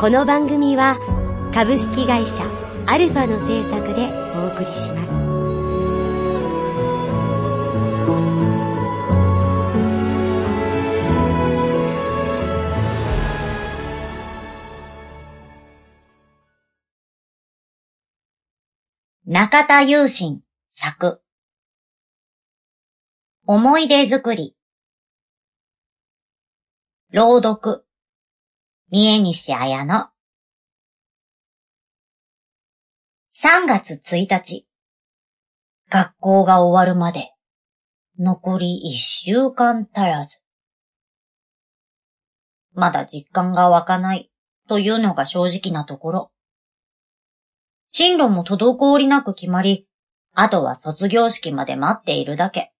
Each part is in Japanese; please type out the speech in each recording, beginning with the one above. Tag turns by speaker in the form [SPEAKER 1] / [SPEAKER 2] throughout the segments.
[SPEAKER 1] この番組は株式会社アルファの制作でお送りします。
[SPEAKER 2] 中田雄心作。思い出作り。朗読。三重西綾乃3月1日。学校が終わるまで。残り1週間足らず。まだ実感が湧かない。というのが正直なところ。進路も滞りなく決まり、あとは卒業式まで待っているだけ。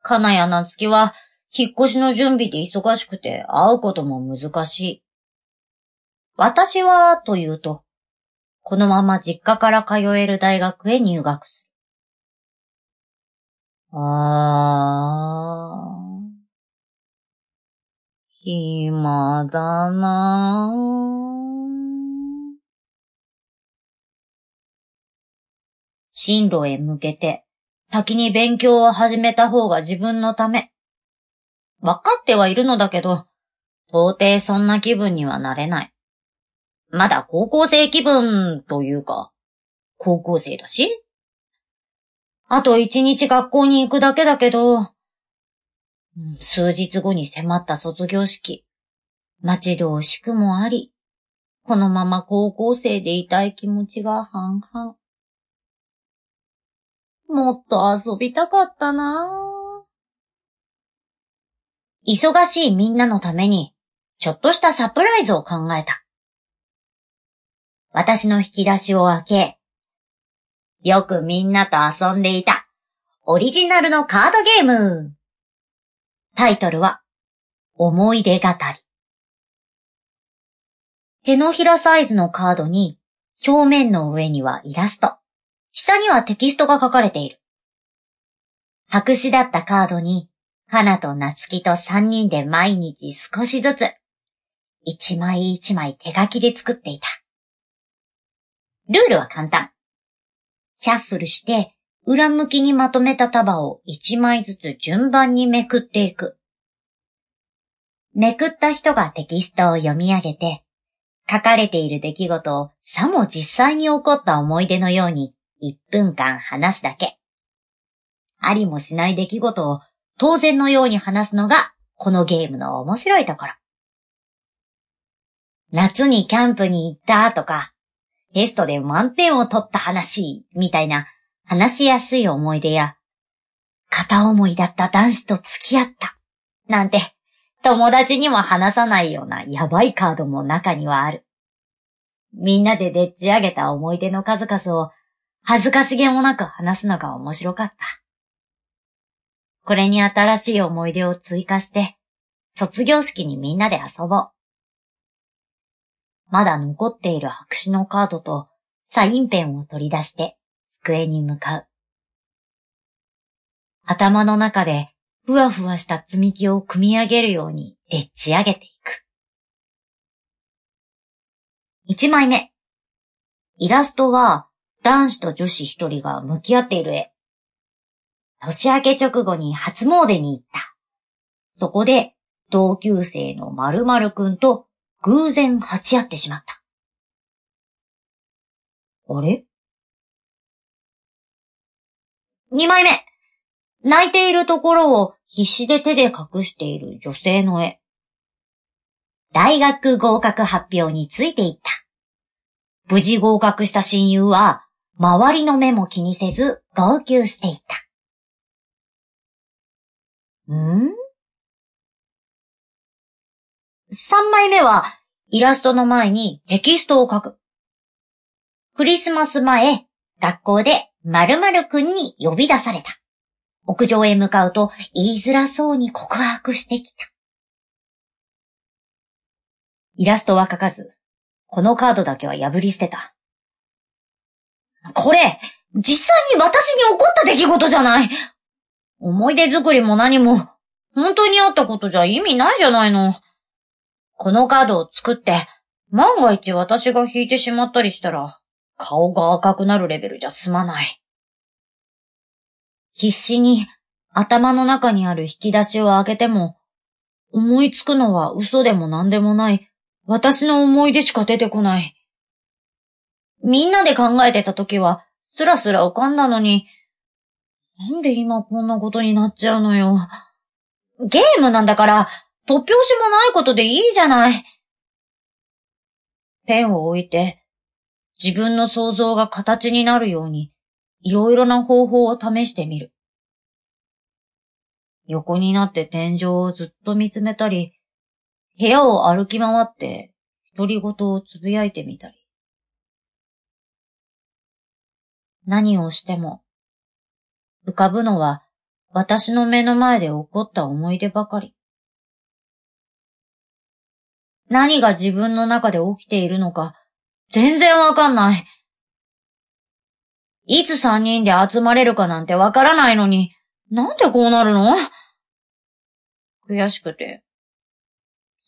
[SPEAKER 2] 金谷夏樹は、引っ越しの準備で忙しくて会うことも難しい。私は、というと、このまま実家から通える大学へ入学する。あー。暇だなぁ。進路へ向けて、先に勉強を始めた方が自分のため。わかってはいるのだけど、到底そんな気分にはなれない。まだ高校生気分というか、高校生だし？あと一日学校に行くだけだけど、数日後に迫った卒業式、待ち遠しくもあり、このまま高校生でいたい気持ちが半々。もっと遊びたかったなぁ忙しいみんなのために、ちょっとしたサプライズを考えた。私の引き出しを開け、よくみんなと遊んでいた、オリジナルのカードゲーム。タイトルは、思い出語り。手のひらサイズのカードに、表面の上にはイラスト。下にはテキストが書かれている。白紙だったカードに、花と夏希と三人で毎日少しずつ、一枚一枚手書きで作っていた。ルールは簡単。シャッフルして、裏向きにまとめた束を一枚ずつ順番にめくっていく。めくった人がテキストを読み上げて、書かれている出来事をさも実際に起こった思い出のように1分間話すだけ。ありもしない出来事を当然のように話すのがこのゲームの面白いところ。夏にキャンプに行ったとか、テストで満点を取った話みたいな話しやすい思い出や、片思いだった男子と付き合ったなんて友達にも話さないようなやばいカードも中にはある。みんなででっち上げた思い出の数々を恥ずかしげもなく話すのが面白かった。これに新しい思い出を追加して、卒業式にみんなで遊ぼう。まだ残っている白紙のカードとサインペンを取り出して机に向かう。頭の中でふわふわした積み木を組み上げるようにでっち上げていく。一枚目。イラストは男子と女子一人が向き合っている絵。年明け直後に初詣に行った。そこで同級生の〇〇くんと偶然鉢合ってしまった。あれ？二枚目。泣いているところを必死で手で隠している女性の絵。大学合格発表についていった。無事合格した親友は周りの目も気にせず号泣していた。ん？三枚目はイラストの前にテキストを書く。クリスマス前、学校で〇〇くんに呼び出された。屋上へ向かうと言いづらそうに告白してきた。イラストは描かず、このカードだけは破り捨てた。これ、実際に私に起こった出来事じゃない思い出作りも何も、本当にあったことじゃ意味ないじゃないの。このカードを作って、万が一私が引いてしまったりしたら、顔が赤くなるレベルじゃ済まない。必死に頭の中にある引き出しを開けても、思いつくのは嘘でも何でもない、私の思い出しか出てこない。みんなで考えてた時は、スラスラ浮かんだのに、なんで今こんなことになっちゃうのよ。ゲームなんだから、突拍子もないことでいいじゃない。ペンを置いて、自分の想像が形になるように、いろいろな方法を試してみる。横になって天井をずっと見つめたり、部屋を歩き回って独り言をつぶやいてみたり。何をしても、浮かぶのは私の目の前で起こった思い出ばかり。何が自分の中で起きているのか全然わかんない。いつ三人で集まれるかなんてわからないのに、なんでこうなるの？悔しくて、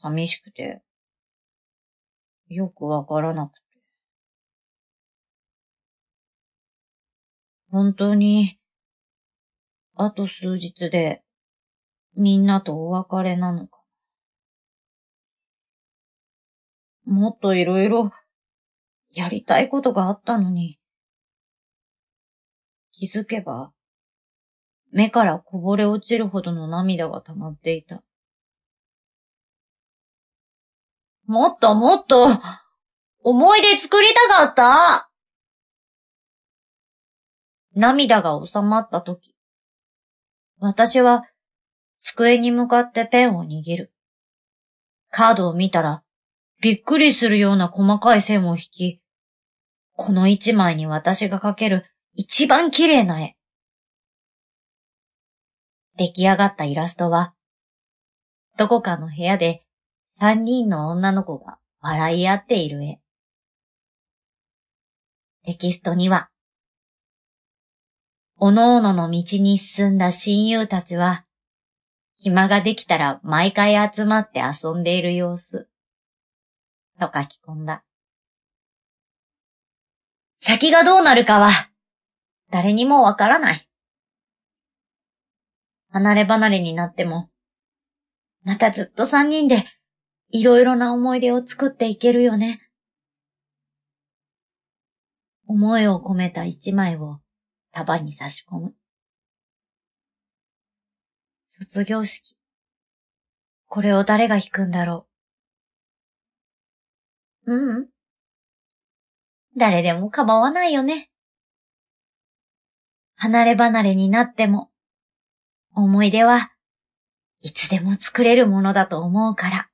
[SPEAKER 2] 寂しくて、よくわからなくて。本当に、あと数日で、みんなとお別れなのか。もっといろいろ、やりたいことがあったのに。気づけば、目からこぼれ落ちるほどの涙が溜まっていた。もっともっと、思い出作りたかった？涙が収まったとき、私は机に向かってペンを握る。カードを見たら、びっくりするような細かい線を引き、この一枚に私が描ける一番綺麗な絵。出来上がったイラストは、どこかの部屋で三人の女の子が笑い合っている絵。テキストには、おのおのの道に進んだ親友たちは、暇ができたら毎回集まって遊んでいる様子、と書き込んだ。先がどうなるかは、誰にもわからない。離れ離れになっても、またずっと三人でいろいろな思い出を作っていけるよね。思いを込めた一枚を束に差し込む。卒業式。これを誰が弾くんだろう。うん。誰でも構わないよね。離れ離れになっても、思い出はいつでも作れるものだと思うから。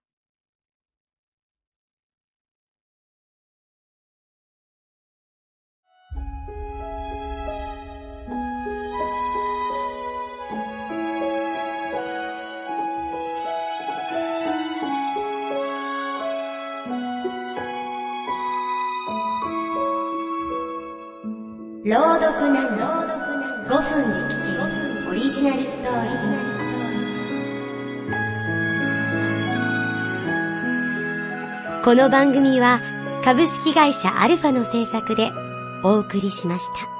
[SPEAKER 1] 朗読なの5分で聞けオリジナルストーリーこの番組は株式会社アルファの制作でお送りしました。